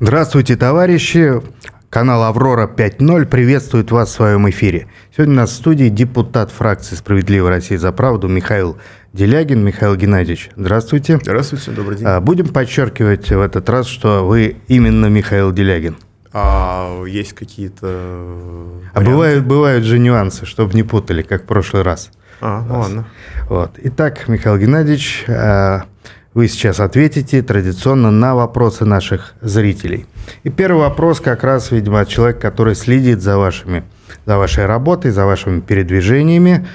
Здравствуйте, товарищи. Канал «Аврора 5.0» приветствует вас в своем эфире. Сегодня у нас в студии депутат фракции «Справедливая Россия за правду» Михаил Делягин. Михаил Геннадьевич, здравствуйте. Здравствуйте, добрый день. А, будем подчеркивать в этот раз, что вы именно Михаил Делягин. А есть какие-то А бывают, бывают же нюансы, чтобы не путали, как в прошлый раз. А, ну ладно. Вот. Итак, Михаил Геннадьевич, а, вы сейчас ответите традиционно на вопросы наших зрителей. И первый вопрос как раз, видимо, от человека, который следит за, вашими, за вашей работой, за вашими передвижениями.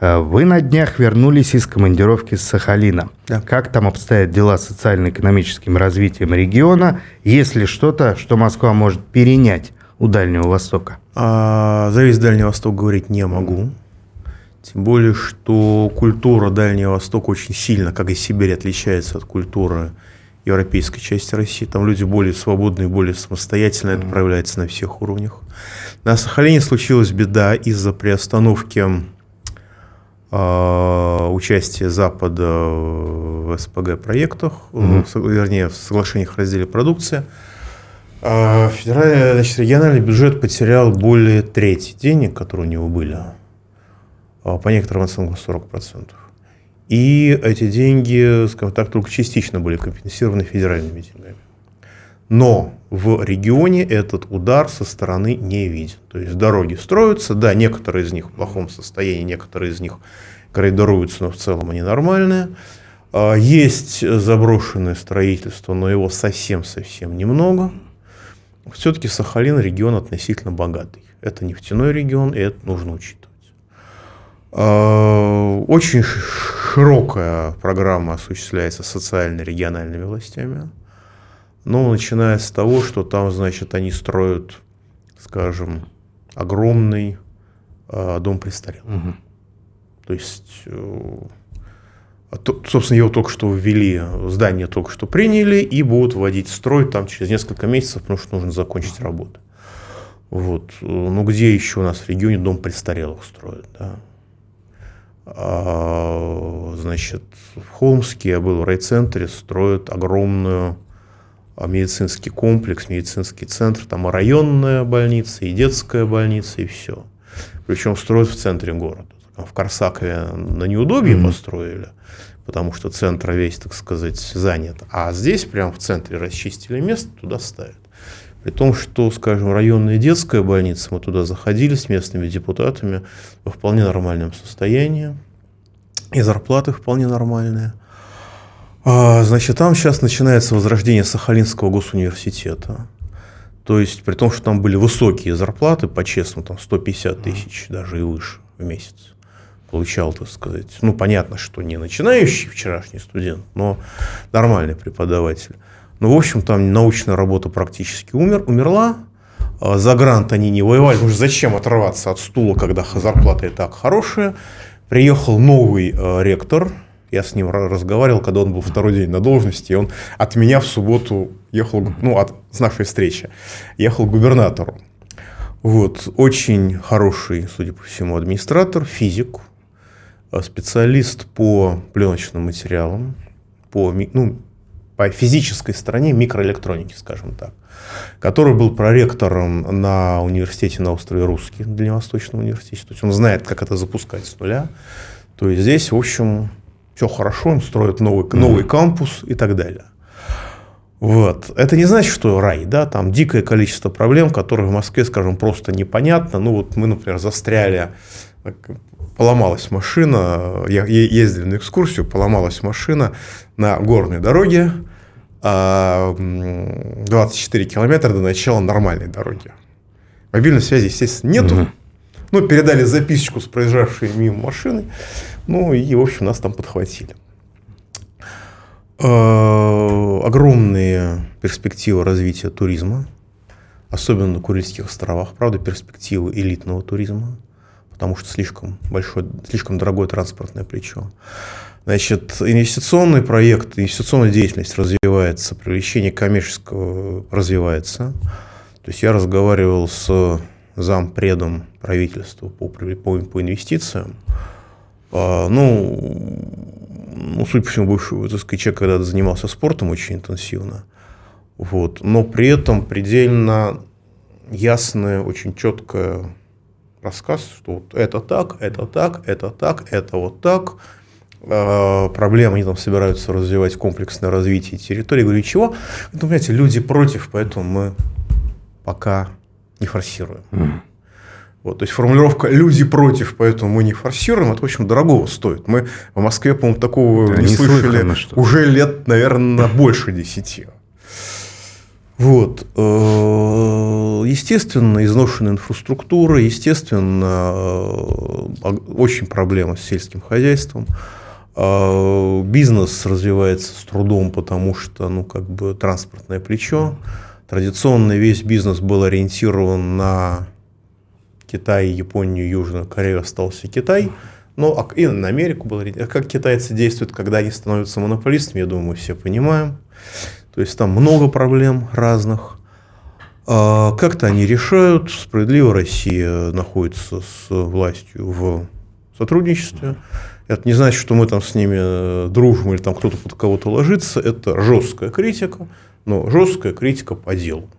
А, Вы на днях вернулись из командировки с Сахалина. Да. Как там обстоят дела с социально-экономическим развитием региона? Есть ли что-то, что Москва может перенять у Дальнего Востока? А, за весь Дальний Восток говорить не могу. Тем более, что культура Дальнего Востока очень сильно, как и Сибирь, отличается от культуры европейской части России. Там люди более свободные, более самостоятельно, это проявляется на всех уровнях. На Сахалине случилась беда из-за приостановки э, участия Запада в СПГ-проектах, со- вернее, в соглашениях о разделе продукции. А, Федеральный, значит, региональный бюджет потерял более трети денег, которые у него были, по некоторым оценкам 40%. И эти деньги, скажем так, только частично были компенсированы федеральными деньгами. Но в регионе этот удар со стороны не виден. То есть дороги строятся, да, некоторые из них в плохом состоянии, некоторые из них коридоруются, но в целом они нормальные. А, Есть заброшенное строительство, но его совсем-совсем немного. Все-таки Сахалин регион относительно богатый. Это нефтяной регион, и это нужно учитывать. А, Очень широкая программа осуществляется социально-региональными властями. Ну, начиная с того, что там, значит, они строят, скажем, огромный а, дом престарелых. То есть, э, а то- собственно, его только что ввели, здание только что приняли и будут вводить в строй там через несколько месяцев, потому что нужно закончить работу. Вот. Э, Ну, где еще у нас в регионе дом престарелых строят, да? А, значит, в Холмске, я был в райцентре, строят огромную а, медицинский комплекс, медицинский центр, там и районная больница, и детская больница, и все. Причем строят в центре города. В Корсакове на неудобье Мгм. построили, потому что центр весь, так сказать, занят. А здесь прямо в центре расчистили место, туда ставят. При том, что, скажем, районная детская больница, мы туда заходили с местными депутатами во вполне нормальном состоянии, и зарплаты вполне нормальные. А, Значит, там сейчас начинается возрождение Сахалинского госуниверситета. То есть, при том, что там были высокие зарплаты, по-честному, там 150 тысяч, даже и выше в месяц. Получал, так сказать, ну, понятно, что не начинающий вчерашний студент, но нормальный преподаватель. Ну, в общем, там научная работа практически умер, умерла. А За грант они не воевали, потому что зачем отрываться от стула, когда зарплата и так хорошая. Приехал новый э, ректор, я с ним ра- разговаривал, когда он был второй день на должности, и он от меня в субботу ехал, ну, от, с нашей встречи, ехал к губернатору. Вот, очень хороший, судя по всему, администратор, физик, э, специалист по пленочным материалам, по, ну, по физической стороне микроэлектроники, скажем так, который был проректором на университете на острове Русский, Дальневосточном университете. То есть он знает, как это запускать с нуля. То есть здесь, в общем, все хорошо, он строит новый, новый кампус и так далее. Вот. Это не значит, что рай, да, там дикое количество проблем, которые в Москве, скажем, просто непонятно. Ну вот мы, например, застряли, поломалась машина, я ездили на экскурсию, поломалась машина на горной дороге, 24 километра до начала нормальной дороги. Мобильной связи, естественно, нету. Мгм. Ну, передали записочку с проезжавшей мимо машины. Ну, и, в общем, нас там подхватили. Э, Огромные перспективы развития туризма, особенно на Курильских островах. Правда, перспективы элитного туризма, потому что слишком большое, слишком дорогое транспортное плечо. Значит, инвестиционный проект, инвестиционная деятельность развивается, привлечение коммерческого развивается. То есть я разговаривал с зампредом правительства по, по, по инвестициям. А, ну, ну, судя по всему, бывший, так сказать, человек когда-то занимался спортом очень интенсивно. Вот. Но при этом предельно ясная, очень четкая рассказ, что вот это так, это так, это так, это вот так. Э, проблемы, они там собираются развивать комплексное развитие территории. Говорю, чего? Ну, понимаете, люди против, поэтому мы пока не форсируем. Mm. Вот, то есть формулировка «люди против, поэтому мы не форсируем» это очень дорогого стоит. Мы в Москве, по-моему, такого да, не, не слышали уже лет, наверное, больше десяти. Вот. Э, естественно, изношенная инфраструктура, естественно, э, очень проблема с сельским хозяйством. Э, бизнес развивается с трудом, потому что, ну, как бы транспортное плечо. Традиционно весь бизнес был ориентирован на Китай, Японию, Южную Корею, остался Китай. Но и на Америку был ориентирован. Как китайцы действуют, когда они становятся монополистами, я думаю, мы все понимаем. То есть там много проблем разных. А как-то они решают. Справедливо Россия находится с властью в сотрудничестве. Это не значит, что мы там с ними э, дружим или там кто-то под кого-то ложится. Это жесткая критика, но жесткая критика по делу.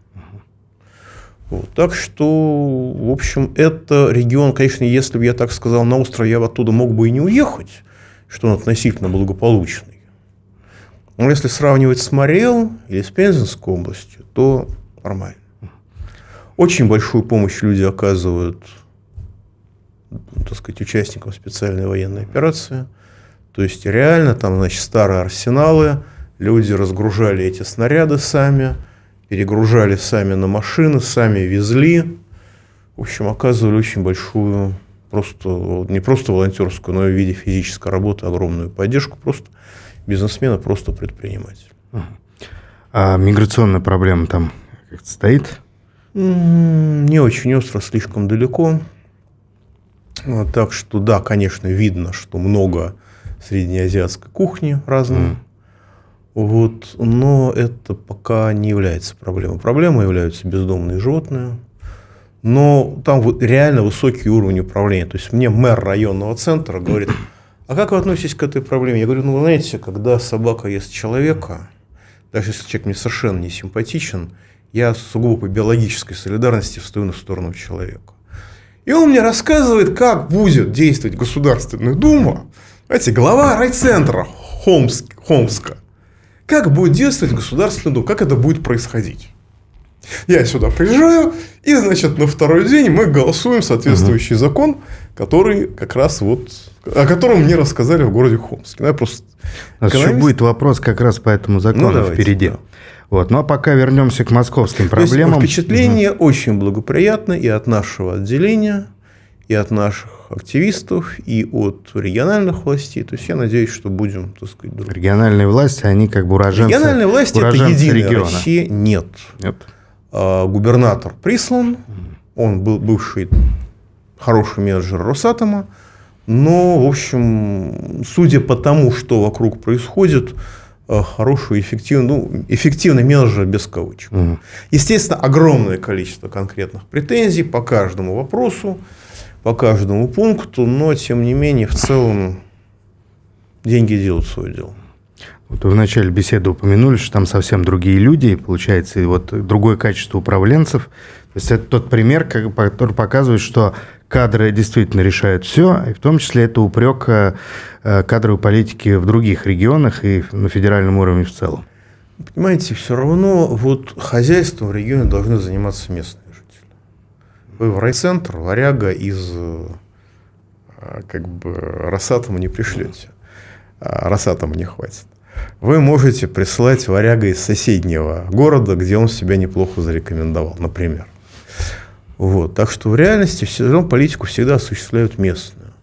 Вот. Так что, в общем, это регион, конечно, если бы я так сказал на остров, я оттуда мог бы и не уехать, что он относительно благополучный. Но если сравнивать с Морел или с Пензенской областью, то нормально. Очень большую помощь люди оказывают так сказать, участникам специальной военной операции. То есть реально там, значит, старые арсеналы, люди разгружали эти снаряды сами, перегружали сами на машины, сами везли. В общем, оказывали очень большую, просто, не просто волонтерскую, но и в виде физической работы огромную поддержку. Просто бизнесмена, просто предприниматель. А миграционная проблема там как-то стоит? Не очень остро, слишком далеко. Так что да, конечно, видно, что много среднеазиатской кухни разной. Mm. Вот, но это пока не является проблемой. Проблемой являются бездомные животные. Но там реально высокий уровень управления. То есть мне мэр районного центра говорит, а как вы относитесь к этой проблеме? Я говорю, ну, вы знаете, когда собака ест человека, даже если человек мне совершенно не симпатичен, я сугубо по биологической солидарности встаю на сторону человека. И он мне рассказывает, как будет действовать Государственная Дума, знаете, глава райцентра Хомск, Хомска, как будет действовать Государственная Дума, как это будет происходить. Я сюда приезжаю, и, значит, на второй день мы голосуем соответствующий угу. закон, который как раз вот, о котором мне рассказали в городе Хомске. Ну, я просто У нас еще будет вопрос как раз по этому закону ну, давайте, впереди. Да. Вот. Ну а пока вернемся к московским проблемам. Есть, впечатление угу. очень благоприятно и от нашего отделения, и от наших активистов, и от региональных властей. То есть я надеюсь, что будем, так сказать, друг... Региональные власти, они как бы уроженцы Региональные власти – это единая региона. Россия. Нет. Нет. А, губернатор прислан, он был бывший хороший менеджер Росатома, но, в общем, судя по тому, что вокруг происходит, а, хороший, эффективный, ну, эффективный менеджер без кавычек. Угу. Естественно, огромное количество конкретных претензий по каждому вопросу, по каждому пункту, но, тем не менее, в целом деньги делают свое дело. Вот вы в начале беседы упомянули, что там совсем другие люди, и получается, и вот другое качество управленцев. То есть это тот пример, который показывает, что кадры действительно решают все, и в том числе это упрек э, кадровой политики в других регионах и на федеральном уровне в целом. Понимаете, все равно вот хозяйством в регионе должны заниматься местные жители. Вы в райцентр варяга из э, как бы Росатома не пришлете. А Росатома не хватит вы можете прислать варяга из соседнего города, где он себя неплохо зарекомендовал, например. Вот. Так что в реальности все равно политику всегда осуществляют местную.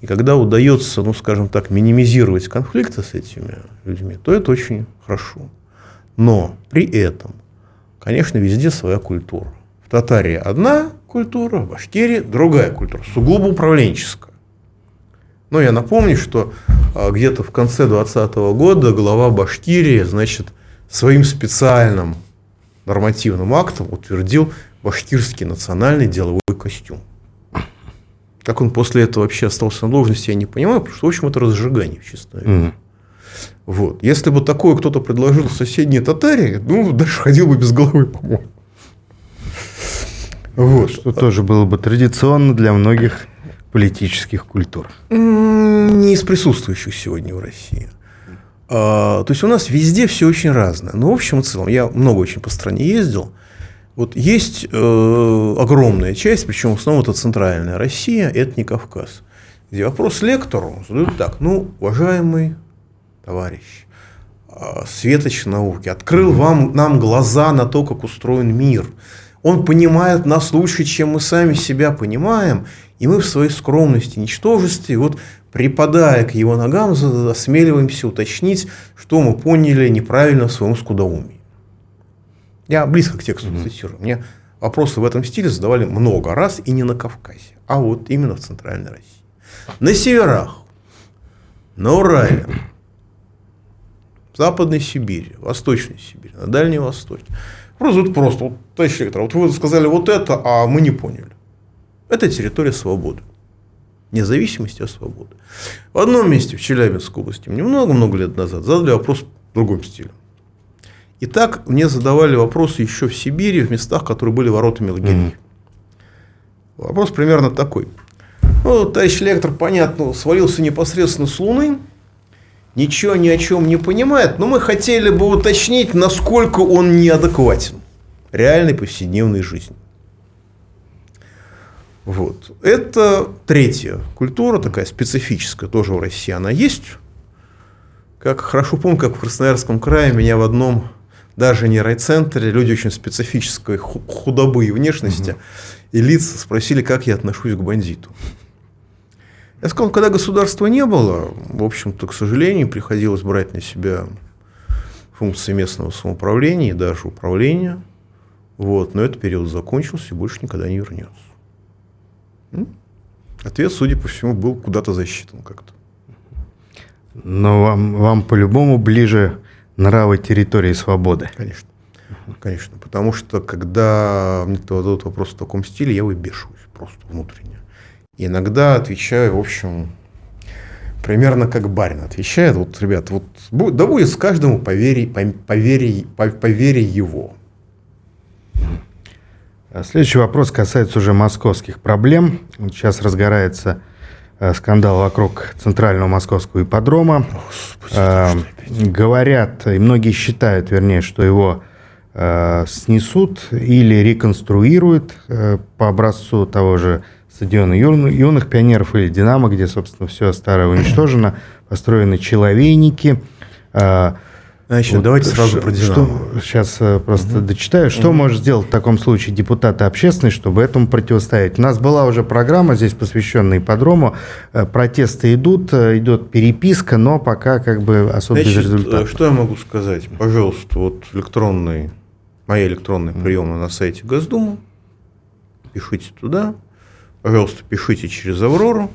И когда удается, ну, скажем так, минимизировать конфликты с этими людьми, то это очень хорошо. Но при этом, конечно, везде своя культура. В Татарии одна культура, в Башкирии другая культура, сугубо управленческая. Но я напомню, что где-то в конце 2020 года глава Башкирии, значит, своим специальным нормативным актом утвердил башкирский национальный деловой костюм. Как он после этого вообще остался на должности, я не понимаю, потому что, в общем, это разжигание, честно говоря. Mm. Вот. Если бы такое кто-то предложил соседней Татарии, ну, дальше ходил бы без головы, по-моему. Вот. Что тоже было бы традиционно для многих политических культур. Не из присутствующих сегодня в России. А, то есть у нас везде все очень разное. Но в общем и целом, я много очень по стране ездил. Вот есть э, огромная часть, причем в основном это центральная Россия, это не Кавказ, где вопрос лектору задают так, ну, уважаемый товарищ, э, светоч науки, открыл вам, нам глаза на то, как устроен мир. Он понимает нас лучше, чем мы сами себя понимаем, и мы в своей скромности, ничтожестве, вот припадая к его ногам, осмеливаемся уточнить, что мы поняли неправильно в своем скудоумии. Я близко к тексту mm-hmm. цитирую. Мне вопросы в этом стиле задавали много раз и не на Кавказе, а вот именно в Центральной России. На северах, на Урале, в Западной Сибири, Восточной Сибири, на Дальнем Востоке. Просто, вот просто, вот, товарищ лектор, вот вы сказали вот это, а мы не поняли. Это территория свободы. Независимости, а свободы. В одном месте, в Челябинской области, много-много лет назад задали вопрос в другом стиле. И так мне задавали вопросы еще в Сибири, в местах, которые были воротами лагерей. Mm-hmm. Вопрос примерно такой. Ну, товарищ лектор, понятно, свалился непосредственно с Луны, ничего ни о чем не понимает, но мы хотели бы уточнить, насколько он неадекватен реальной повседневной жизни. Вот. Это третья культура, такая специфическая, тоже в России она есть. Как хорошо помню, как в Красноярском крае меня в одном даже не райцентре, люди очень специфической худобы и внешности, угу. и лица спросили, как я отношусь к бандиту. Я сказал, когда государства не было, в общем-то, к сожалению, приходилось брать на себя функции местного самоуправления и даже управления. Вот, но этот период закончился и больше никогда не вернется. Ответ, судя по всему, был куда-то засчитан как-то. Но вам, вам по-любому ближе нравы территории свободы. Конечно. Конечно. Потому что когда мне задают вопрос в таком стиле, я выбешиваюсь просто внутренне. Иногда отвечаю, в общем, примерно как барин отвечает. Вот, ребят, вот да будет с каждому по вере, по, по, вере, по, по вере его. Следующий вопрос касается уже московских проблем. Сейчас разгорается Э, скандал вокруг центрального московского ипподрома. Господи, э, говорят, и многие считают, вернее, что его э, снесут или реконструируют э, по образцу того же стадиона юных, юных пионеров или Динамо, где, собственно, все старое уничтожено, построены человейники. Э, Значит, вот давайте сразу про Динамо. Что, сейчас э, просто угу. дочитаю. Что угу. может сделать в таком случае депутаты общественные, чтобы этому противостоять? У нас была уже программа здесь, посвященная ипподрому. Э, протесты идут, э, идет переписка, но пока как бы особо Значит, без результата. Что я могу сказать? Пожалуйста, вот электронный, моя электронная приемная на сайте Госдумы. Пишите туда. Пожалуйста, пишите через Аврору.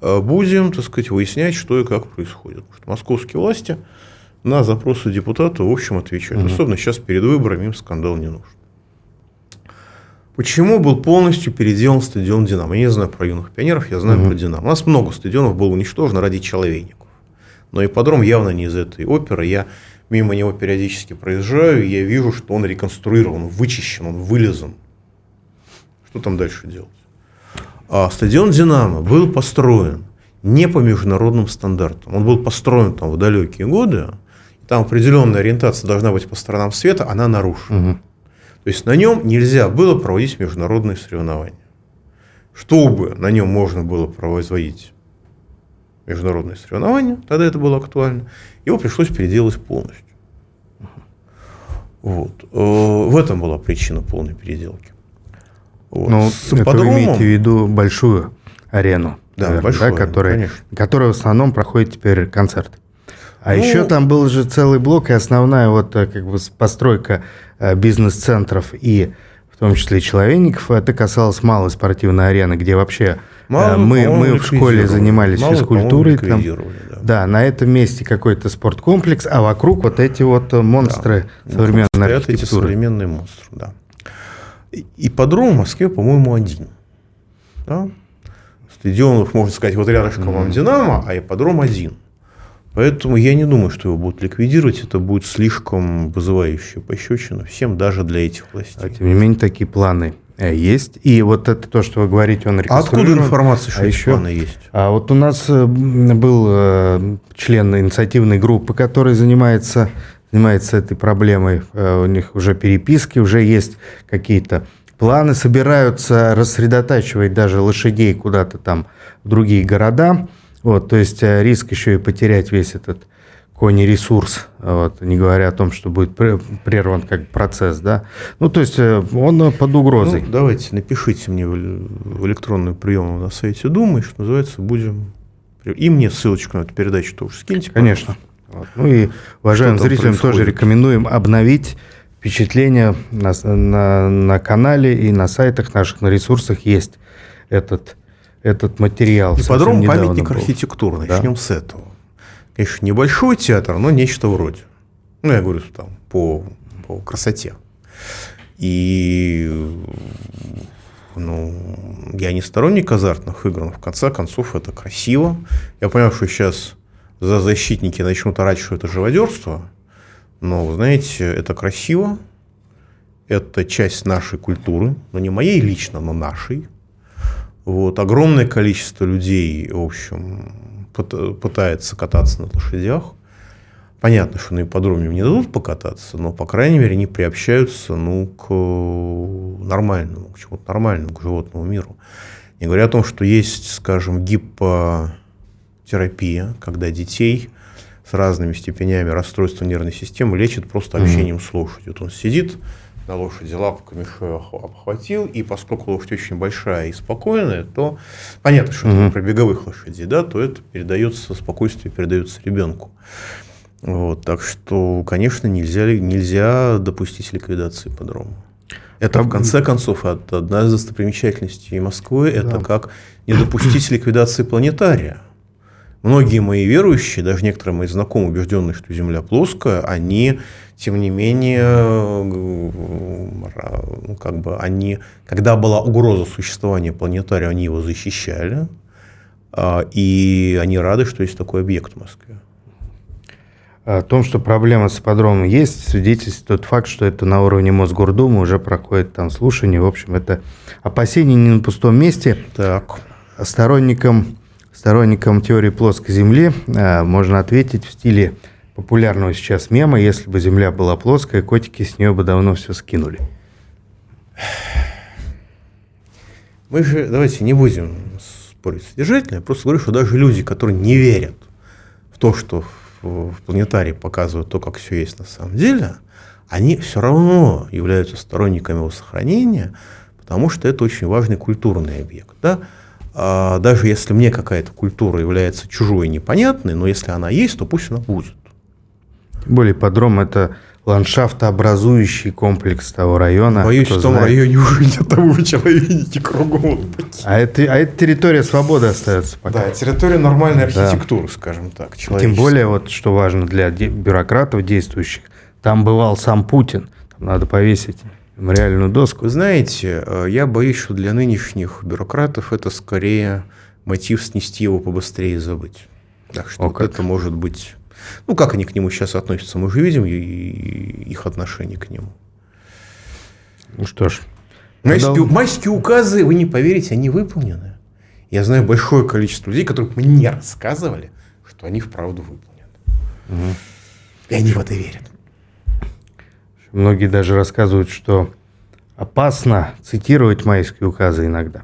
Будем, так сказать, выяснять, что и как происходит. Потому что московские власти – на запросы депутата, в общем, отвечают. Угу. Особенно сейчас перед выборами им скандал не нужен. Почему был полностью переделан стадион «Динамо»? Я не знаю про юных пионеров, я знаю угу. про «Динамо». У нас много стадионов было уничтожено ради человейников. Но ипподром явно не из этой оперы. Я мимо него периодически проезжаю, и я вижу, что он реконструирован, вычищен, он вылезан. Что там дальше делать? А стадион «Динамо» был построен не по международным стандартам. Он был построен там в далекие годы, там определенная ориентация должна быть по сторонам света, она нарушена. Угу. То есть на нем нельзя было проводить международные соревнования. Чтобы на нем можно было производить международные соревнования, тогда это было актуально, его пришлось переделать полностью. Вот. Э, в этом была причина полной переделки. Вот. Ну, это вы имеете в виду большую арену, да, наверное, большую, да, которая, которая в основном проходит теперь концерт. А ну, еще там был же целый блок, и основная вот э, как бы постройка э, бизнес-центров и в том числе человейников, это касалось малой спортивной арены, где вообще э, Мало, мы, мы в школе занимались Мало, физкультурой. Там, да. да, на этом месте какой-то спорткомплекс, а вокруг вот эти вот монстры да. современной архитектуры. эти современные монстры, да. И подром в Москве, по-моему, один. Да? Стадионов, можно сказать, вот рядышком вам Динамо, а ипподром один – Поэтому я не думаю, что его будут ликвидировать. Это будет слишком вызывающая пощечина всем, даже для этих властей. А тем не менее, такие планы э, есть. И вот это то, что вы говорите, он А откуда информация, что а еще, планы есть? А вот у нас э, был э, член инициативной группы, который занимается, занимается этой проблемой. У них уже переписки, уже есть какие-то планы, собираются рассредотачивать даже лошадей куда-то там в другие города. Вот, то есть э, риск еще и потерять весь этот кони ресурс, вот, не говоря о том, что будет прерван как процесс, да. Ну, то есть э, он под угрозой. Ну, давайте напишите мне в электронную приему на сайте Думы, что называется, будем... И мне ссылочку на эту передачу тоже скиньте. Конечно. Вот. Ну и уважаемым зрителям происходит? тоже рекомендуем обновить впечатления на, на, на канале и на сайтах наших, на ресурсах есть этот этот материал. Ипподром – памятник был. архитектуры. Начнем да. с этого. Конечно, небольшой театр, но нечто вроде. Ну, я говорю там по, по красоте. И ну, я не сторонник азартных игр, но в конце концов это красиво. Я понял, что сейчас за защитники начнут орать, что это живодерство. Но, знаете, это красиво. Это часть нашей культуры. Но не моей лично, но нашей. Вот, огромное количество людей, в общем, пытается кататься на лошадях. Понятно, что на ипподроме не дадут покататься, но, по крайней мере, они приобщаются ну, к нормальному, к чему-то нормальному, к животному миру. Не говоря о том, что есть, скажем, гипотерапия, когда детей с разными степенями расстройства нервной системы лечат просто общением mm-hmm. с лошадью. Вот он сидит, на лошади лапками обхватил, и поскольку лошадь очень большая и спокойная, то понятно, что угу. про беговых лошадей, да, то это передается, спокойствие передается ребенку. Вот, так что, конечно, нельзя, нельзя допустить ликвидации подрома. Это, в конце концов, одна из достопримечательностей Москвы, да. это как не допустить ликвидации планетария. Многие мои верующие, даже некоторые мои знакомые, убежденные, что Земля плоская, они тем не менее, как бы они, когда была угроза существования планетария, они его защищали, а, и они рады, что есть такой объект в Москве. О том, что проблема с ипподромом есть, свидетельствует тот факт, что это на уровне Мосгордумы уже проходит там слушание. В общем, это опасение не на пустом месте. Так. Сторонникам, сторонникам теории плоской Земли а, можно ответить в стиле популярного сейчас мема, если бы Земля была плоская, котики с нее бы давно все скинули. Мы же, давайте не будем спорить содержательно, я просто говорю, что даже люди, которые не верят в то, что в планетарии показывают то, как все есть на самом деле, они все равно являются сторонниками его сохранения, потому что это очень важный культурный объект. Да? А даже если мне какая-то культура является чужой и непонятной, но если она есть, то пусть она будет. Тем более подром – это ландшафтообразующий комплекс того района. Боюсь, в том знает. районе уже нет того, вы видите кругом. А это, а это территория свободы остается пока. Да, территория нормальной архитектуры, да. скажем так. Тем более, вот что важно для бюрократов действующих, там бывал сам Путин. Там надо повесить мемориальную доску. Вы знаете, э, я боюсь, что для нынешних бюрократов это скорее мотив снести его побыстрее и забыть. Так что О, вот это может быть ну, как они к нему сейчас относятся, мы уже видим и их отношение к нему. Ну что ж. Майские, Когда... майские указы, вы не поверите, они выполнены. Я знаю большое количество людей, которые мне рассказывали, что они вправду выполнены. Угу. И они в это верят. Многие даже рассказывают, что опасно цитировать майские указы иногда.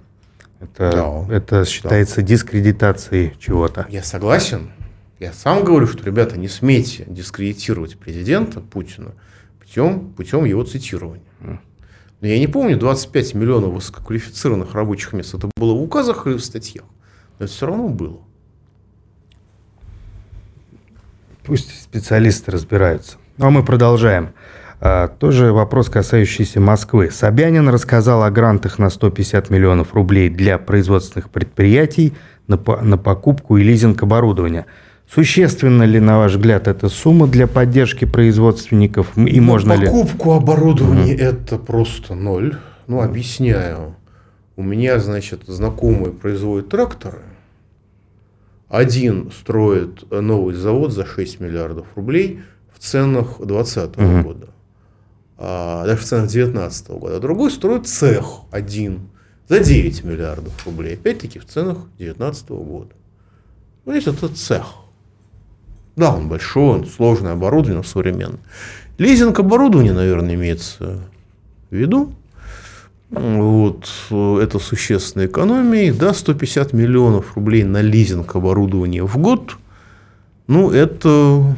Это, да, это считается да. дискредитацией чего-то. Я согласен. Я сам говорю, что, ребята, не смейте дискредитировать президента Путина путем, путем его цитирования. Но я не помню, 25 миллионов высококвалифицированных рабочих мест, это было в указах или в статьях? Но это все равно было. Пусть специалисты разбираются. Ну, а мы продолжаем. А, тоже вопрос, касающийся Москвы. Собянин рассказал о грантах на 150 миллионов рублей для производственных предприятий на, на покупку и лизинг оборудования – Существенна ли, на ваш взгляд, эта сумма для поддержки производственников? И ну, можно покупку ли... Покупку оборудования угу. это просто ноль. Ну, объясняю. У меня, значит, знакомые производят тракторы, Один строит новый завод за 6 миллиардов рублей в ценах 2020 угу. года, даже в ценах 2019 года. А другой строит цех один за 9 миллиардов рублей. Опять-таки в ценах 2019 года. Видите, это цех. Да, он большой, он сложное оборудование, современное. Лизинг оборудования, наверное, имеется в виду. Вот, это существенная экономия. Да, 150 миллионов рублей на лизинг оборудования в год. Ну, это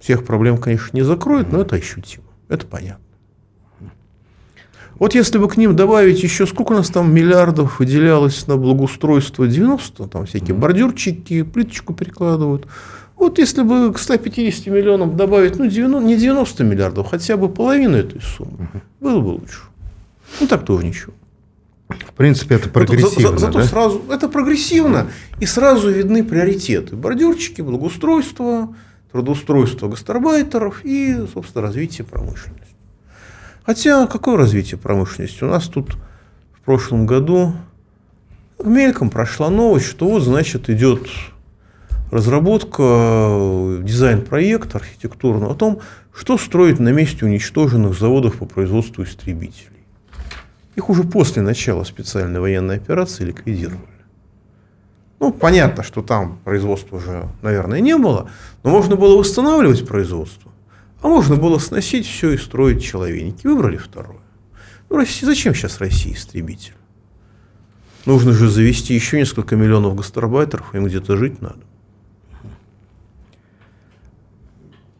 всех проблем, конечно, не закроет, но это ощутимо. Это понятно. Вот если бы к ним добавить еще, сколько у нас там миллиардов выделялось на благоустройство 90, там всякие бордюрчики, плиточку перекладывают. Вот если бы к 150 миллионам добавить, ну, 90, не 90 миллиардов, хотя бы половину этой суммы, было бы лучше. Ну, так тоже ничего. В принципе, это прогрессивно. За, за, зато да? сразу это прогрессивно, и сразу видны приоритеты. Бордюрчики, благоустройство, трудоустройство гастарбайтеров и, собственно, развитие промышленности. Хотя, какое развитие промышленности? У нас тут в прошлом году мельком прошла новость, что вот, значит, идет разработка, дизайн-проект архитектурного о том, что строить на месте уничтоженных заводов по производству истребителей. Их уже после начала специальной военной операции ликвидировали. Ну, понятно, что там производства уже, наверное, не было, но можно было восстанавливать производство, а можно было сносить все и строить человеники. Выбрали второе. Ну, Россия, зачем сейчас России истребитель? Нужно же завести еще несколько миллионов гастарбайтеров, им где-то жить надо.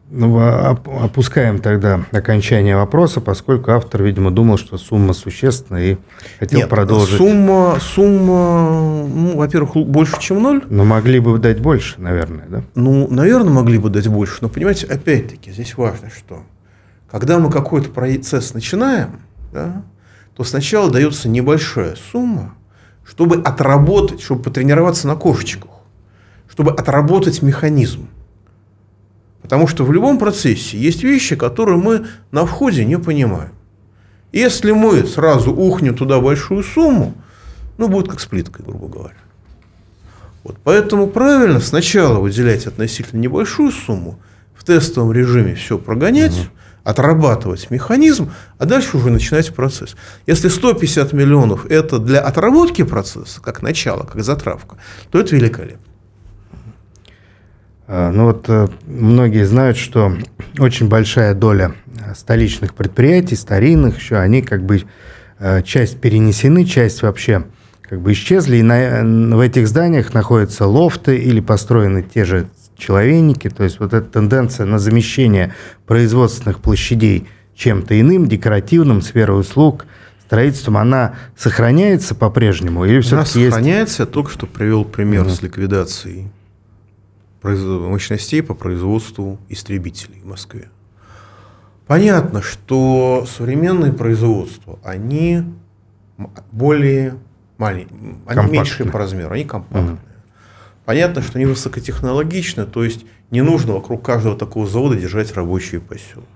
Ну, опускаем тогда окончание вопроса, поскольку автор, видимо, думал, что сумма существенная и хотел Нет, продолжить. Сумма, сумма, ну, во-первых, больше, чем ноль. Но могли бы дать больше, наверное, да? Ну, наверное, могли бы дать больше. Но, понимаете, опять-таки, здесь важно, что когда мы какой-то процесс начинаем, да, то сначала дается небольшая сумма, чтобы отработать, чтобы потренироваться на кошечках, чтобы отработать механизм. Потому что в любом процессе есть вещи, которые мы на входе не понимаем. Если мы сразу ухнем туда большую сумму, ну, будет как с плиткой, грубо говоря. Вот, поэтому правильно сначала выделять относительно небольшую сумму, в тестовом режиме все прогонять, угу. отрабатывать механизм, а дальше уже начинать процесс. Если 150 миллионов это для отработки процесса, как начало, как затравка, то это великолепно. А, ну вот э, многие знают, что очень большая доля э, столичных предприятий, старинных еще, они как бы э, часть перенесены, часть вообще как бы исчезли. И на, в этих зданиях находятся лофты или построены те же человейники. То есть вот эта тенденция на замещение производственных площадей чем-то иным, декоративным, сферой услуг, строительством, она сохраняется по-прежнему? Или все-таки есть... сохраняется. Я только что привел пример mm-hmm. с ликвидацией мощностей по производству истребителей в Москве. Понятно, что современные производства, они более маленькие, они меньшие по размеру, они компактные. Угу. Понятно, что они высокотехнологичны, то есть не нужно вокруг каждого такого завода держать рабочие поселки.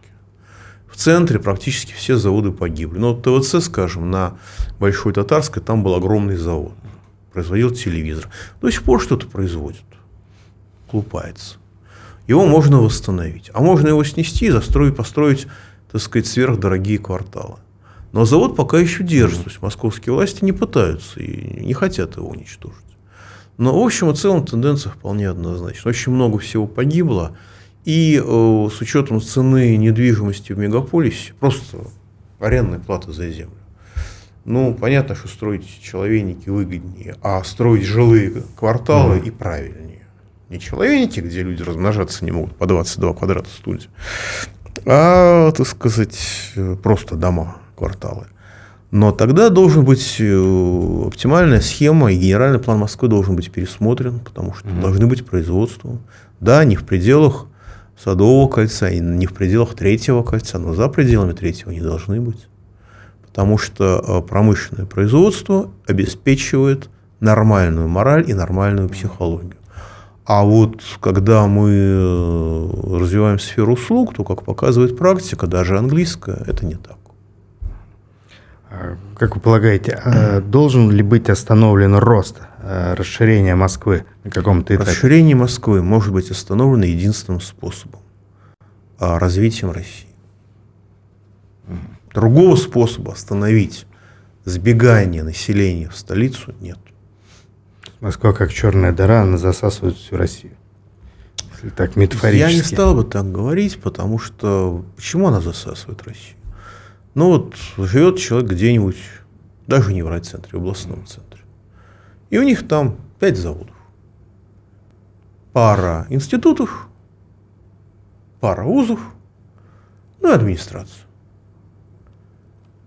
В центре практически все заводы погибли. Но вот ТВЦ, скажем, на Большой Татарской, там был огромный завод. Производил телевизор. До сих пор что-то производит лупается. Его можно восстановить. А можно его снести и застроить, построить, так сказать, сверхдорогие кварталы. Но завод пока еще держится. То есть московские власти не пытаются и не хотят его уничтожить. Но в общем и целом тенденция вполне однозначна. Очень много всего погибло. И э, с учетом цены недвижимости в мегаполисе, просто арендная плата за землю. Ну, понятно, что строить человейники выгоднее, а строить жилые кварталы mm. и правильнее не человейники, где люди размножаться не могут по 22 квадрата студии, а, так сказать, просто дома, кварталы. Но тогда должен быть э, оптимальная схема, и генеральный план Москвы должен быть пересмотрен, потому что mm-hmm. должны быть производства. Да, не в пределах Садового кольца, и не в пределах Третьего кольца, но за пределами Третьего не должны быть. Потому что э, промышленное производство обеспечивает нормальную мораль и нормальную психологию. А вот когда мы э, развиваем сферу услуг, то, как показывает практика, даже английская, это не так. А как вы полагаете, а должен ли быть остановлен рост э, расширения Москвы на каком-то этапе? Расширение Москвы может быть остановлено единственным способом – развитием России. Другого способа остановить сбегание населения в столицу нет. Москва как черная дыра, она засасывает всю Россию. Если так метафорически. Я не стал бы так говорить, потому что почему она засасывает Россию? Ну вот живет человек где-нибудь, даже не в райцентре, в областном центре. И у них там пять заводов. Пара институтов, пара вузов, ну и администрация.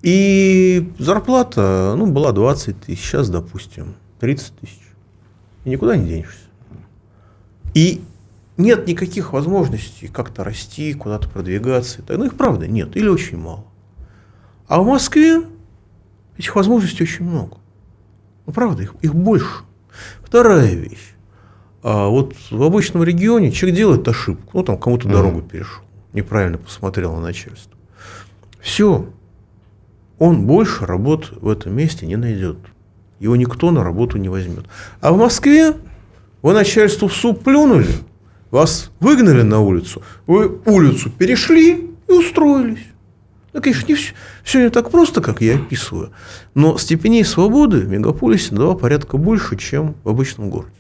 И зарплата, ну, была 20 тысяч, сейчас, допустим, 30 тысяч. И никуда не денешься. И нет никаких возможностей как-то расти, куда-то продвигаться. Ну, их правда нет, или очень мало. А в Москве этих возможностей очень много. Ну, правда, их, их больше. Вторая вещь. А вот в обычном регионе человек делает ошибку. Ну, там кому-то дорогу перешел, неправильно посмотрел на начальство. Все, он больше работ в этом месте не найдет. Его никто на работу не возьмет. А в Москве вы начальству в суп плюнули, вас выгнали на улицу, вы улицу перешли и устроились. Ну, конечно, не все, все не так просто, как я описываю, но степеней свободы в мегаполисе на два порядка больше, чем в обычном городе.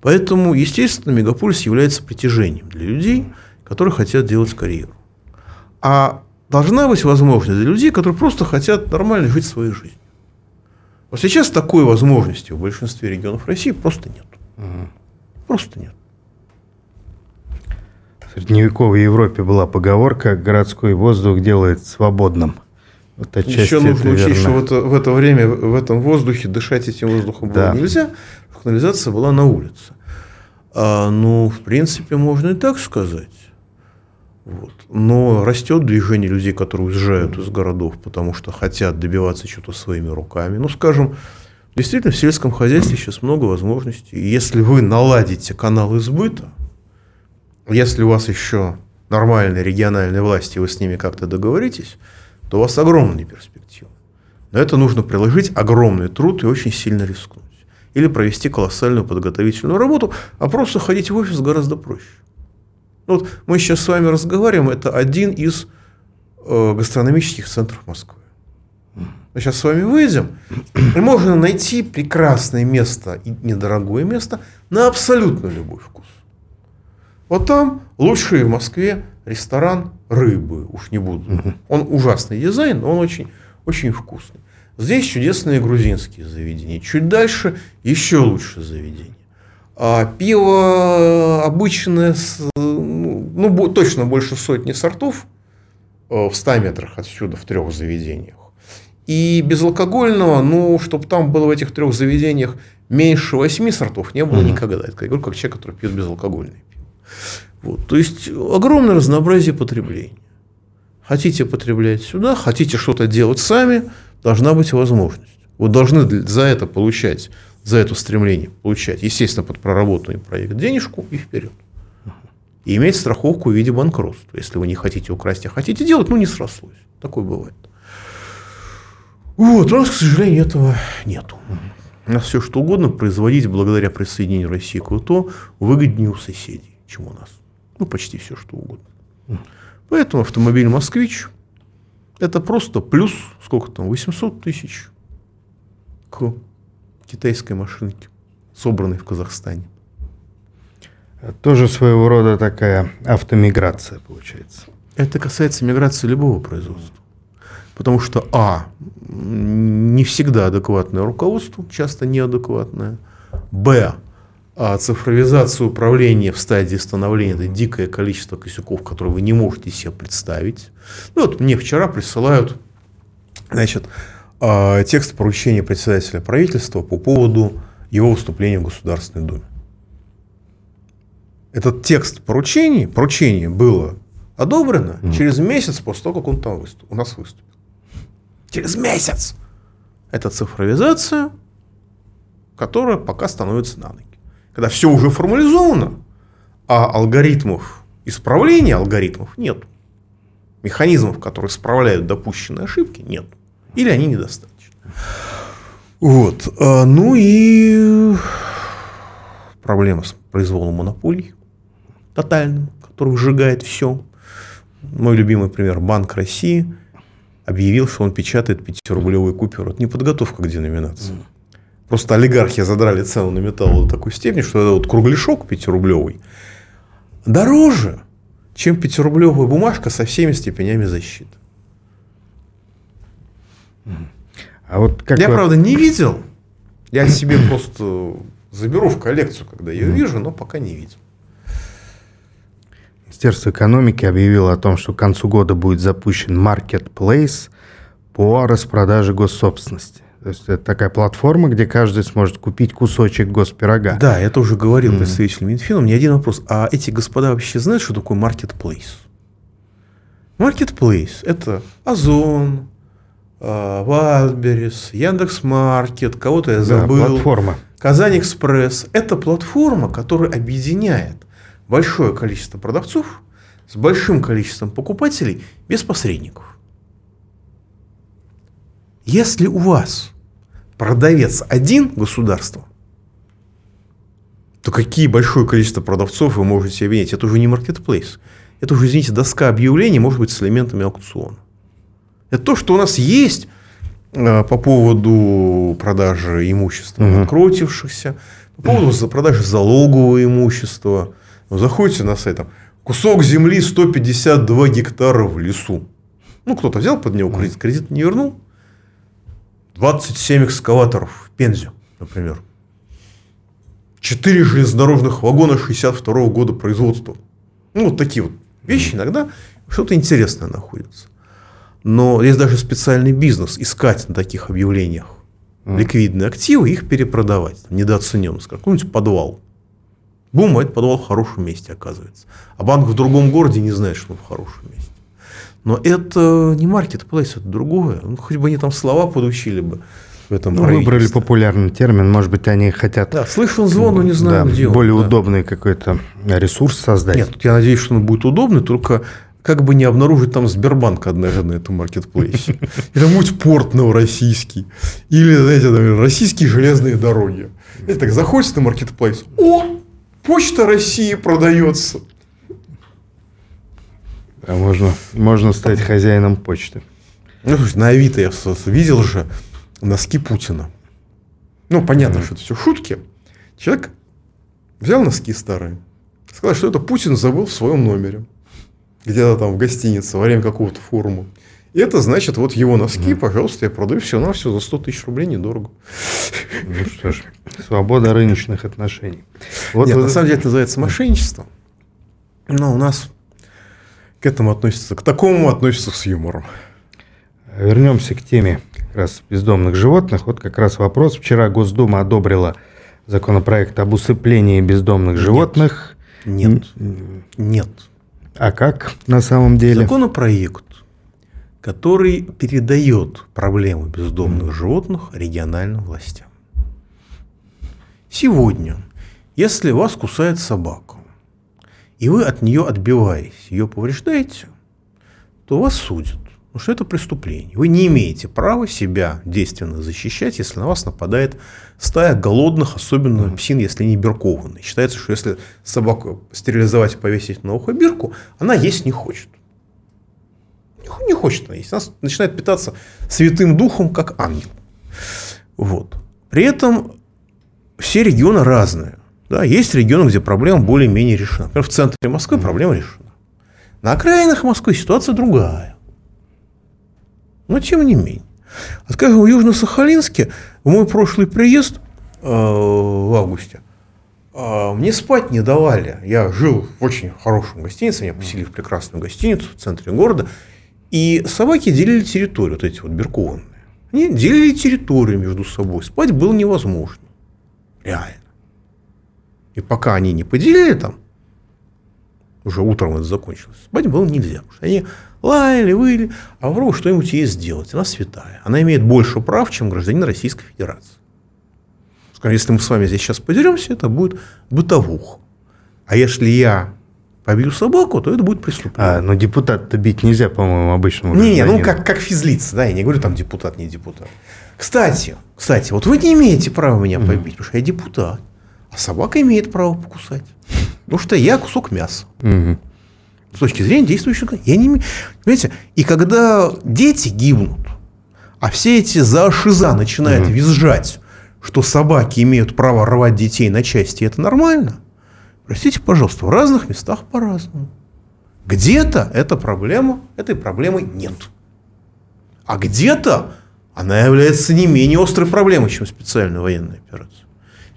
Поэтому, естественно, мегаполис является притяжением для людей, которые хотят делать карьеру. А должна быть возможность для людей, которые просто хотят нормально жить своей жизнью. Вот сейчас такой возможности в большинстве регионов России просто нет. Угу. Просто нет. В средневековой Европе была поговорка «городской воздух делает свободным». Вот Еще нужно учесть, верно. что в это, в это время в этом воздухе дышать этим воздухом да. было нельзя. Канализация была на улице. А, ну, в принципе, можно и так сказать. Вот. Но растет движение людей, которые уезжают из городов, потому что хотят добиваться чего-то своими руками. Ну, скажем, действительно, в сельском хозяйстве сейчас много возможностей. И если вы наладите канал избыта, если у вас еще нормальные региональные власти, вы с ними как-то договоритесь, то у вас огромные перспективы. Но это нужно приложить огромный труд и очень сильно рискнуть. Или провести колоссальную подготовительную работу, а просто ходить в офис гораздо проще. Ну, вот мы сейчас с вами разговариваем, это один из э, гастрономических центров Москвы. Мы сейчас с вами выйдем, и можно найти прекрасное место и недорогое место на абсолютно любой вкус. Вот там лучший в Москве ресторан рыбы, уж не буду. Он ужасный дизайн, но он очень, очень вкусный. Здесь чудесные грузинские заведения. Чуть дальше еще лучше заведения. А пиво обычное, с, ну, точно больше сотни сортов э, в 100 метрах отсюда, в трех заведениях. И безалкогольного, ну, чтобы там было в этих трех заведениях меньше восьми сортов, не было mm-hmm. никогда. Это я говорю, как человек, который пьет безалкогольное пиво. Вот. То есть огромное разнообразие потребления. Хотите потреблять сюда, хотите что-то делать сами, должна быть возможность. Вы должны за это получать за это стремление получать, естественно, под проработанный проект денежку и вперед. И иметь страховку в виде банкротства. Если вы не хотите украсть, а хотите делать, ну не срослось. Такое бывает. Вот, у нас, к сожалению, этого нету. У нас все что угодно производить благодаря присоединению России к ВТО выгоднее у соседей, чем у нас. Ну, почти все что угодно. Поэтому автомобиль «Москвич» – это просто плюс, сколько там, 800 тысяч к китайской машинки, собранной в Казахстане. Тоже своего рода такая автомиграция получается. Это касается миграции любого производства. Потому что, а, не всегда адекватное руководство, часто неадекватное. Б, а цифровизация управления в стадии становления – это дикое количество косяков, которые вы не можете себе представить. Ну, вот мне вчера присылают, значит, текст поручения председателя правительства по поводу его выступления в Государственной Думе. Этот текст поручений, поручение было одобрено mm. через месяц после того, как он там выступ, у нас выступил. Через месяц! Это цифровизация, которая пока становится на ноги. Когда все уже формализовано, а алгоритмов исправления алгоритмов нет. Механизмов, которые исправляют допущенные ошибки, нет. Или они недостаточны. Вот. А, ну и проблема с произволом монополий тотальным, который сжигает все. Мой любимый пример – Банк России объявил, что он печатает 5-рублевые купюры. Это не подготовка к деноминации. Просто олигархи задрали цену на металл до такой степени, что это вот кругляшок 5-рублевый дороже, чем 5-рублевая бумажка со всеми степенями защиты. А вот как Я, вы... правда, не видел. Я себе просто заберу в коллекцию, когда ее вижу, но пока не видел. Министерство экономики объявило о том, что к концу года будет запущен marketplace по распродаже госсобственности. То есть это такая платформа, где каждый сможет купить кусочек госпирога. Да, я тоже говорил mm-hmm. представитель Минфина. У меня один вопрос. А эти господа вообще знают, что такое marketplace? Marketplace – это Озон, Вайлдберрис, Яндекс.Маркет, кого-то я забыл. Да, платформа. Казань Экспресс. Это платформа, которая объединяет большое количество продавцов с большим количеством покупателей без посредников. Если у вас продавец один государство, то какие большое количество продавцов вы можете обвинить? Это уже не маркетплейс. Это уже, извините, доска объявлений, может быть, с элементами аукциона. Это то, что у нас есть э, по поводу продажи имущества угу. накрутившихся, по поводу продажи залогового имущества. Вы заходите на сайт, там, кусок земли 152 гектара в лесу. Ну, кто-то взял под него кредит, кредит не вернул. 27 экскаваторов в Пензе, например. 4 железнодорожных вагона 62 -го года производства. Ну, вот такие вот вещи иногда что-то интересное находится. Но есть даже специальный бизнес искать на таких объявлениях ликвидные активы и их перепродавать, недооцененность, какой-нибудь подвал. Бум, а этот подвал в хорошем месте оказывается. А банк в другом городе не знает, что он в хорошем месте. Но это не маркетплейс, это другое. Ну, хоть бы они там слова подучили бы. В этом ну, выбрали популярный термин, может быть, они хотят... Да, слышал звон, но не знаю, да, где более он, удобный да. какой-то ресурс создать. Нет, я надеюсь, что он будет удобный, только как бы не обнаружить там Сбербанк однажды на этом маркетплейсе. Или будет порт новороссийский. Или, знаете, например, российские железные дороги. И так заходите на маркетплейс. О, почта России продается. А можно, можно стать хозяином почты. Ну, слушай, на Авито я видел же носки Путина. Ну, понятно, mm-hmm. что это все шутки. Человек взял носки старые, сказал, что это Путин забыл в своем номере. Где-то там в гостинице во время какого-то форума. И это значит, вот его носки, mm-hmm. пожалуйста, я продаю все на все за 100 тысяч рублей недорого. Ну что ж, свобода рыночных отношений. Вот Нет, вы... на самом деле это называется мошенничество. Но у нас к этому относится, к такому относится с юмором. Вернемся к теме как раз бездомных животных. Вот как раз вопрос. Вчера Госдума одобрила законопроект об усыплении бездомных Нет. животных. Нет. Нет. А как на самом деле? Законопроект, который передает проблемы бездомных животных региональным властям. Сегодня, если вас кусает собака, и вы от нее отбиваетесь, ее повреждаете, то вас судят. Потому что это преступление. Вы не имеете права себя действенно защищать, если на вас нападает стая голодных, особенно псин, если не биркованные. Считается, что если собаку стерилизовать и повесить на ухо бирку, она есть не хочет. Не хочет она есть. Она начинает питаться святым духом, как ангел. Вот. При этом все регионы разные. Да, есть регионы, где проблема более-менее решена. Например, в центре Москвы проблема решена. На окраинах Москвы ситуация другая. Но тем не менее. А скажем, в Южно-Сахалинске в мой прошлый приезд э, в августе э, мне спать не давали. Я жил в очень хорошем гостинице, меня поселили в прекрасную гостиницу в центре города. И собаки делили территорию, вот эти вот беркованные. Они делили территорию между собой. Спать было невозможно. Реально. И пока они не поделили там, уже утром это закончилось, спать было нельзя. Потому что они лаяли, выли, а вру что-нибудь ей сделать. Она святая. Она имеет больше прав, чем гражданин Российской Федерации. Скажем, если мы с вами здесь сейчас подеремся, это будет бытовух. А если я побью собаку, то это будет преступление. А, но депутат-то бить нельзя, по-моему, обычному Не, не, ну как, как физлица, да, я не говорю там депутат, не депутат. Кстати, кстати, вот вы не имеете права меня побить, потому что я депутат, а собака имеет право покусать. Потому что я кусок мяса. Мгм. С точки зрения действующего. Я не Понимаете, и когда дети гибнут, а все эти зашиза начинают визжать, что собаки имеют право рвать детей на части, это нормально. Простите, пожалуйста, в разных местах по-разному. Где-то эта проблема, этой проблемы нет. А где-то она является не менее острой проблемой, чем специальная военная операция.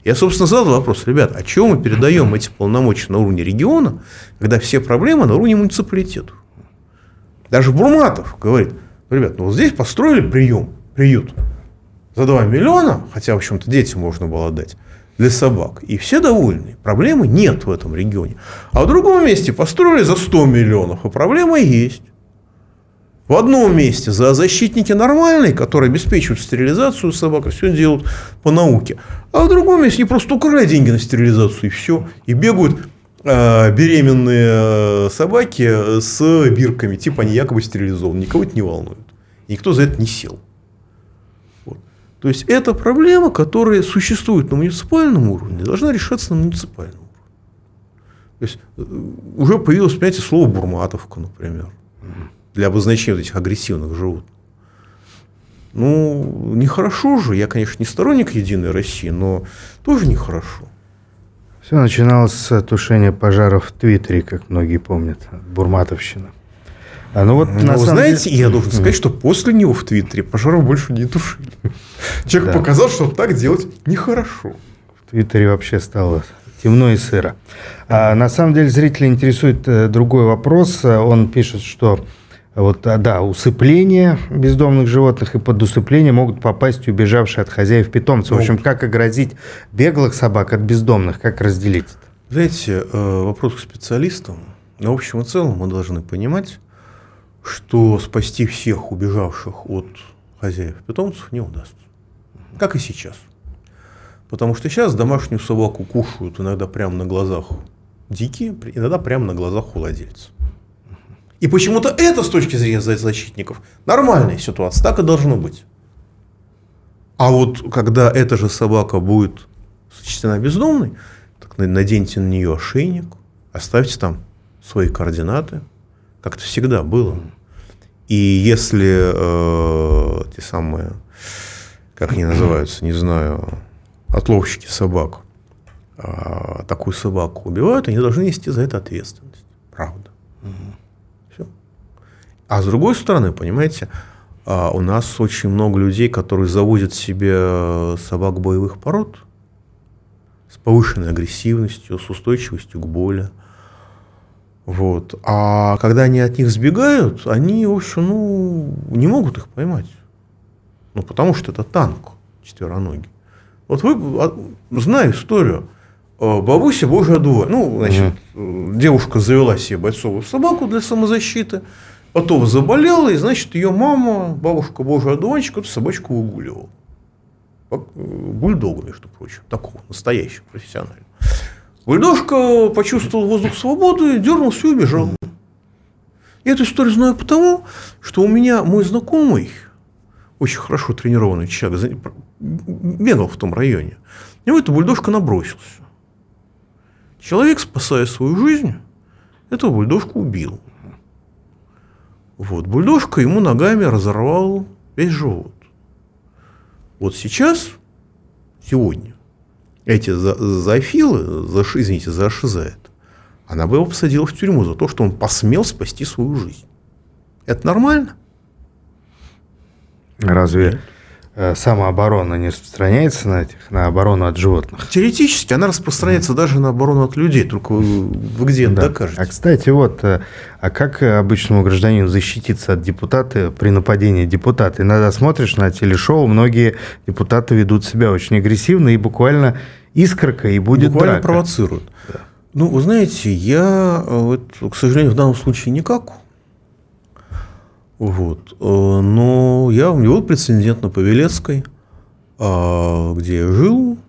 Я, собственно, задал вопрос, ребят, а чего мы передаем эти полномочия на уровне региона, когда все проблемы на уровне муниципалитетов? Даже Бурматов говорит, «Ну, ребят, ну вот здесь построили прием, приют за 2 миллиона, хотя, в общем-то, детям можно было дать, для собак. И все довольны. Проблемы нет в этом регионе. А в другом месте построили за 100 миллионов, и проблема есть. В одном месте за защитники нормальные, которые обеспечивают стерилизацию собак, все делают по науке. А в другом месте они просто украли деньги на стерилизацию, и все. И бегают э, беременные э, собаки с бирками, типа они якобы стерилизованы. Никого это не волнует. И никто за это не сел. Вот. То есть это проблема, которая существует на муниципальном уровне, должна решаться на муниципальном уровне. То есть э, уже появилось понятие слова бурматовка, например, для обозначения вот этих агрессивных животных. Ну, нехорошо же. Я, конечно, не сторонник Единой России, но тоже нехорошо. Все начиналось с тушения пожаров в Твиттере, как многие помнят. Бурматовщина. А ну вот Но на вы знаете, деле- я должен сказать, что после него в Твиттере пожаров больше не тушили. Человек Да. показал, что так делать нехорошо. В Твиттере вообще стало темно и сыро. А на самом деле зрителя интересует э, другой вопрос. Он пишет, что вот, а, да, усыпление бездомных животных и под усыпление могут попасть убежавшие от хозяев питомцы. В общем, как оградить беглых собак от бездомных, как разделить это? Знаете, э, вопрос к специалистам. На общем и целом мы должны понимать, что спасти всех убежавших от хозяев питомцев не удастся. Как и сейчас. Потому что сейчас домашнюю собаку кушают иногда прямо на глазах дикие, иногда прямо на глазах у владельца. И почему-то это с точки зрения за- защитников нормальная ситуация, так и должно быть. А вот когда эта же собака будет сочтена бездомной, так на- наденьте на нее ошейник, оставьте там свои координаты, как это всегда было. И если э, те самые, как они называются, не знаю, отловщики собак, э, такую собаку убивают, они должны нести за это ответственность. Правда. А с другой стороны, понимаете, а, у нас очень много людей, которые заводят себе собак боевых пород с повышенной агрессивностью, с устойчивостью к боли. Вот. А когда они от них сбегают, они, в общем, ну, не могут их поймать. Ну, потому что это танк четвероногий. Вот вы, а, знаю историю. Э, Бабуся Божий одувай. Ну, значит, э, девушка завела себе бойцовую собаку для самозащиты, потом заболела, и, значит, ее мама, бабушка Божий одуванчик, эту собачку выгуливала. Пок- э, Бульдога, между прочим, такого, настоящего, профессионального. Бульдожка почувствовал воздух свободы, дернулся и убежал. Я эту историю знаю потому, что у меня мой знакомый, очень хорошо тренированный человек, бегал в том районе. На него эта бульдожка набросился. Человек, спасая свою жизнь, этого бульдожку убил. Вот, бульдожка ему ногами разорвал весь живот. Вот сейчас, сегодня, эти за- зоофилы, за, извините, за шизает, она бы его посадила в тюрьму за то, что он посмел спасти свою жизнь. Это нормально? Разве э, самооборона не распространяется на этих, на оборону от животных? Теоретически она распространяется даже на оборону от людей, только вы, где Да. докажете? А кстати, вот, э, а как э, обычному гражданину защититься от депутата при нападении депутата? Иногда смотришь на телешоу, многие депутаты ведут себя очень агрессивно и буквально искорка, и будет Буквально драка. провоцируют. Ну, вы знаете, я, э, вот, к сожалению, в данном случае никак. Вот. э, Но я, у меня был прецедент на Павелецкой, а, где я жил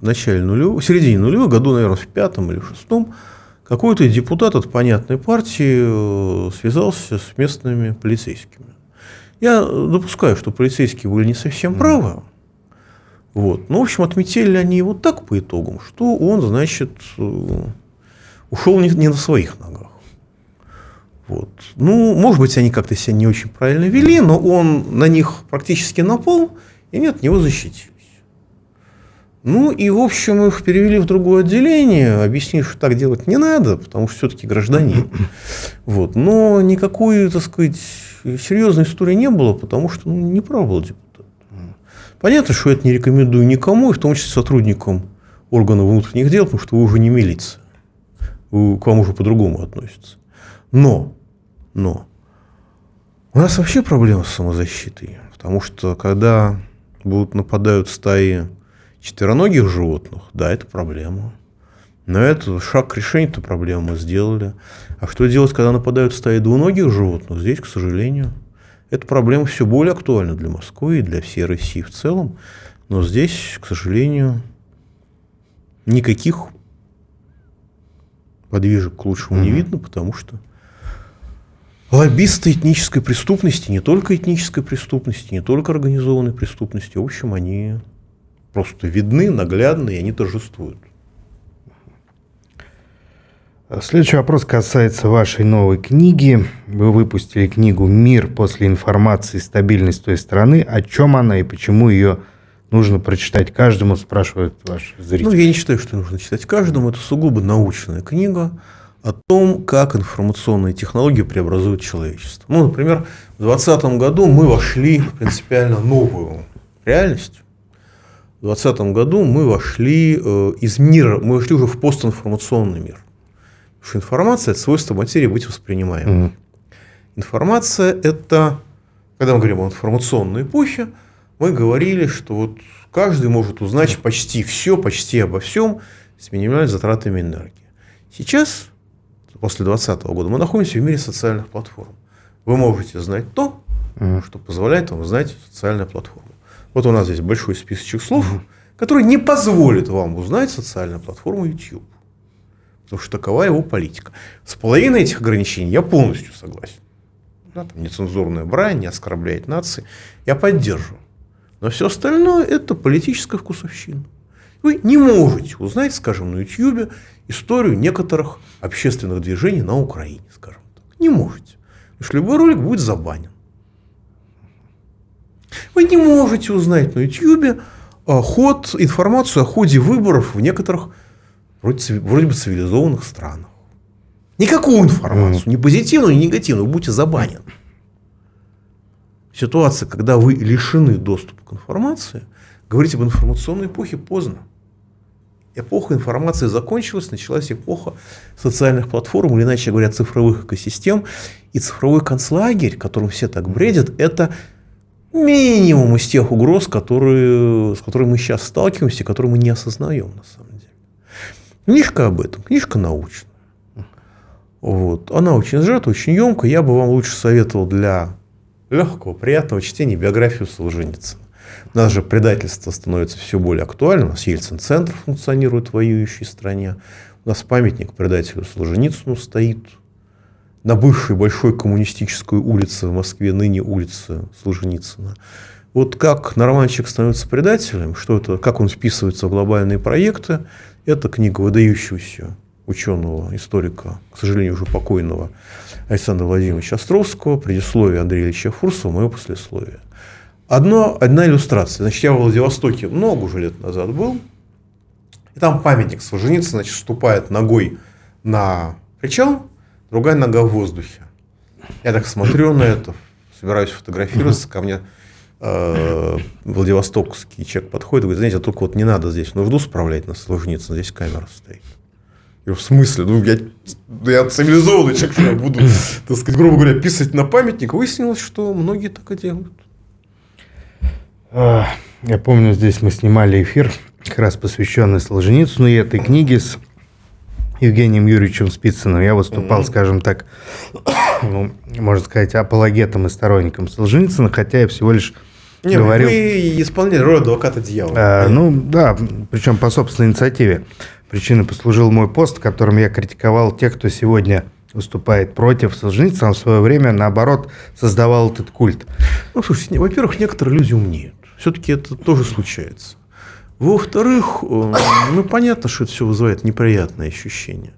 в начале нулевого, в середине нулевого, году, наверное, в пятом или в шестом, какой-то депутат от понятной партии э, связался с местными полицейскими. Я допускаю, что полицейские были не совсем правы. Вот. Но, в общем, отметили они его так по итогам, что он, значит, э, ушел не, не на своих ногах. Вот. Ну, может быть, они как-то себя не очень правильно вели, но он на них практически напал, и они от него защитились. Ну и, в общем, их перевели в другое отделение, объяснили, что так делать не надо, потому что все-таки гражданин. Вот. Но никакой, так сказать, серьезной истории не было, потому что ну, не прав был депутат. Понятно, что это не рекомендую никому, и в том числе сотрудникам органов внутренних дел, потому что вы уже не милиция. Вы, к вам уже по-другому относятся. Но, но, у нас вообще проблема с самозащитой. Потому что когда будут нападают стаи четвероногих животных, да, это проблема. Но это шаг к решению этой проблемы мы сделали. А что делать, когда нападают стаи двуногих животных? Здесь, к сожалению, эта проблема все более актуальна для Москвы и для всей России в целом. Но здесь, к сожалению, никаких подвижек к лучшему mm-hmm. не видно, потому что лоббисты этнической преступности, не только этнической преступности, не только организованной преступности, в общем, они просто видны, наглядны, и они торжествуют. Следующий вопрос касается вашей новой книги. Вы выпустили книгу «Мир после информации. Стабильность той страны». О чем она и почему ее нужно прочитать каждому, спрашивают ваши зрители. Ну, я не считаю, что нужно читать каждому. Это сугубо научная книга о том, как информационные технологии преобразуют человечество. Ну, например, в 2020 году мы вошли в принципиально новую реальность. В 2020 году мы вошли э, из мира, мы вошли уже в постинформационный мир. Потому что информация – это свойство материи быть воспринимаемой. Информация – это, когда мы говорим о информационной эпохе, мы говорили, что вот каждый может узнать почти все, почти обо всем с минимальными затратами энергии. Сейчас после 2020 года, мы находимся в мире социальных платформ. Вы можете знать то, mm. что позволяет вам знать социальная платформа. Вот у нас здесь большой списочек слов, mm. который не позволит вам узнать социальную платформу YouTube. Потому что такова его политика. С половиной этих ограничений я полностью согласен. Да, там нецензурная брань, не оскорбляет нации. Я поддерживаю. Но все остальное – это политическая вкусовщина. Вы не можете узнать, скажем, на YouTube историю некоторых общественных движений на Украине, скажем так. Не можете. Потому что любой ролик будет забанен. Вы не можете узнать на YouTube а, ход, информацию о ходе выборов в некоторых вроде, бы цивилизованных странах. Никакую информацию, ни позитивную, ни негативную, вы будете забанены. Ситуация, когда вы лишены доступа к информации, говорить об информационной эпохе поздно эпоха информации закончилась, началась эпоха социальных платформ, или иначе говоря, цифровых экосистем. И цифровой концлагерь, которым все так бредят, это минимум из тех угроз, которые, с которыми мы сейчас сталкиваемся, которые мы не осознаем на самом деле. Книжка об этом, книжка научная. Вот. Она очень сжата, очень емкая. Я бы вам лучше советовал для легкого, приятного чтения биографию Солженицына. У нас же предательство становится все более актуальным. У нас Ельцин-центр функционирует в воюющей стране. У нас памятник предателю Солженицыну стоит на бывшей большой коммунистической улице в Москве, ныне улице Солженицына. Вот как нормальчик становится предателем, что это, как он вписывается в глобальные проекты, это книга выдающегося ученого, историка, к сожалению, уже покойного Александра Владимировича Островского, предисловие Андрея Ильича Фурсова, мое послесловие. Одно, одна иллюстрация. Значит, я в Владивостоке много уже лет назад был. И там памятник Солженицына, значит, ступает ногой на причал, другая нога в воздухе. Я так смотрю на это, собираюсь фотографироваться, ко мне э, Владивостокский человек подходит и говорит, знаете, только вот не надо здесь нужду справлять на Солженицына, здесь камера стоит. Я в смысле? Ну, я, я цивилизованный человек, что я буду, так сказать, грубо говоря, писать на памятник. Выяснилось, что многие так и делают. Я помню, здесь мы снимали эфир, как раз посвященный Солженицыну и этой книге с Евгением Юрьевичем Спицыным. Я выступал, mm-hmm. скажем так, ну, можно сказать, апологетом и сторонником Солженицына, хотя я всего лишь не, говорил... Вы исполняли роль адвоката дьявола. А, ну, да, причем по собственной инициативе. Причиной послужил мой пост, в котором я критиковал тех, кто сегодня выступает против Солженицына, в свое время, наоборот, создавал этот культ. Ну, слушайте, во-первых, некоторые люди умнеют. Все-таки это тоже случается. Во-вторых, э, ну, понятно, что это все вызывает неприятные ощущения.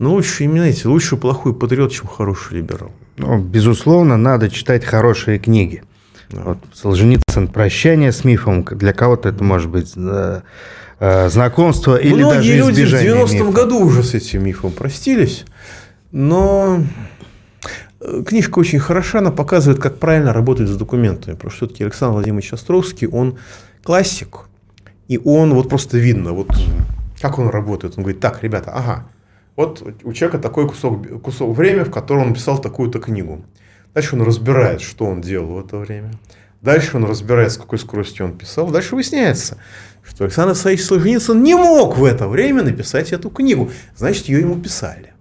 Но лучше, знаете, лучше плохой патриот, чем хороший либерал. Ну, безусловно, надо читать хорошие книги. Да. Вот Солженицын «Прощание с мифом». Для кого-то это может быть э, э, знакомство или Многие даже люди в 90-м году уже с этим мифом простились. Но книжка очень хороша, она показывает, как правильно работать с документами. Потому что все-таки Александр Владимирович Островский, он классик. И он, вот просто видно, вот как он работает. Он говорит, так, ребята, ага, вот у человека такой кусок, кусок времени, в котором он писал такую-то книгу. Дальше он разбирает, что он делал в это время. Дальше он разбирает, с какой скоростью он писал. Дальше выясняется, что Александр Александрович Солженицын не мог в это время написать эту книгу. Значит, ее ему писали.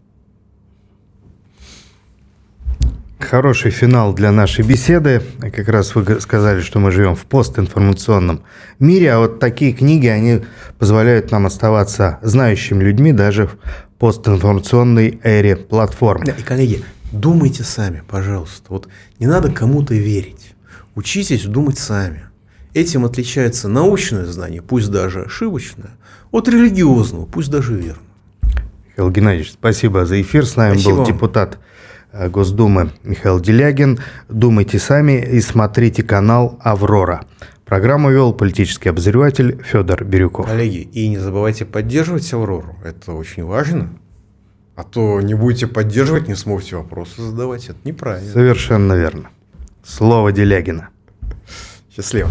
Хороший финал для нашей беседы. Как раз вы сказали, что мы живем в постинформационном мире, а вот такие книги, они позволяют нам оставаться знающими людьми даже в постинформационной эре платформ. Да, и, коллеги, думайте сами, пожалуйста. Вот не надо кому-то верить. Учитесь думать сами. Этим отличается научное знание, пусть даже ошибочное, от религиозного, пусть даже верного. Михаил Геннадьевич, спасибо за эфир. С нами спасибо. был депутат Э, Госдумы Михаил Делягин. Думайте сами и смотрите канал «Аврора». Программу вел политический обозреватель Федор Бирюков. Коллеги, и не забывайте поддерживать «Аврору». Это очень важно. А то не будете поддерживать, не сможете вопросы задавать. Это неправильно. Совершенно верно. Слово Делягина. Счастливо.